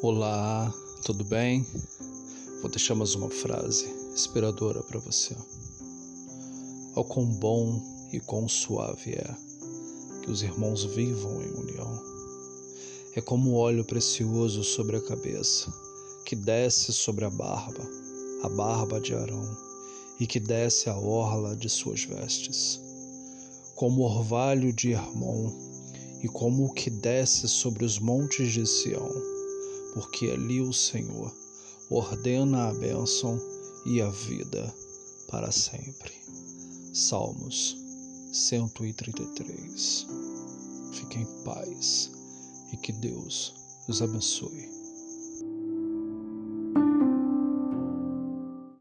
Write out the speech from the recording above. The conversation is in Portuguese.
Olá, tudo bem? Vou deixar mais uma frase inspiradora para você. Ó quão bom e quão suave é que os irmãos vivam em união. É como óleo precioso sobre a cabeça, que desce sobre a barba, a barba de Arão, e que desce a orla de suas vestes. Como orvalho de Hermon, e como o que desce sobre os montes de Sião, porque ali o Senhor ordena a bênção e a vida para sempre. Salmos 133. Fiquem em paz e que Deus os abençoe.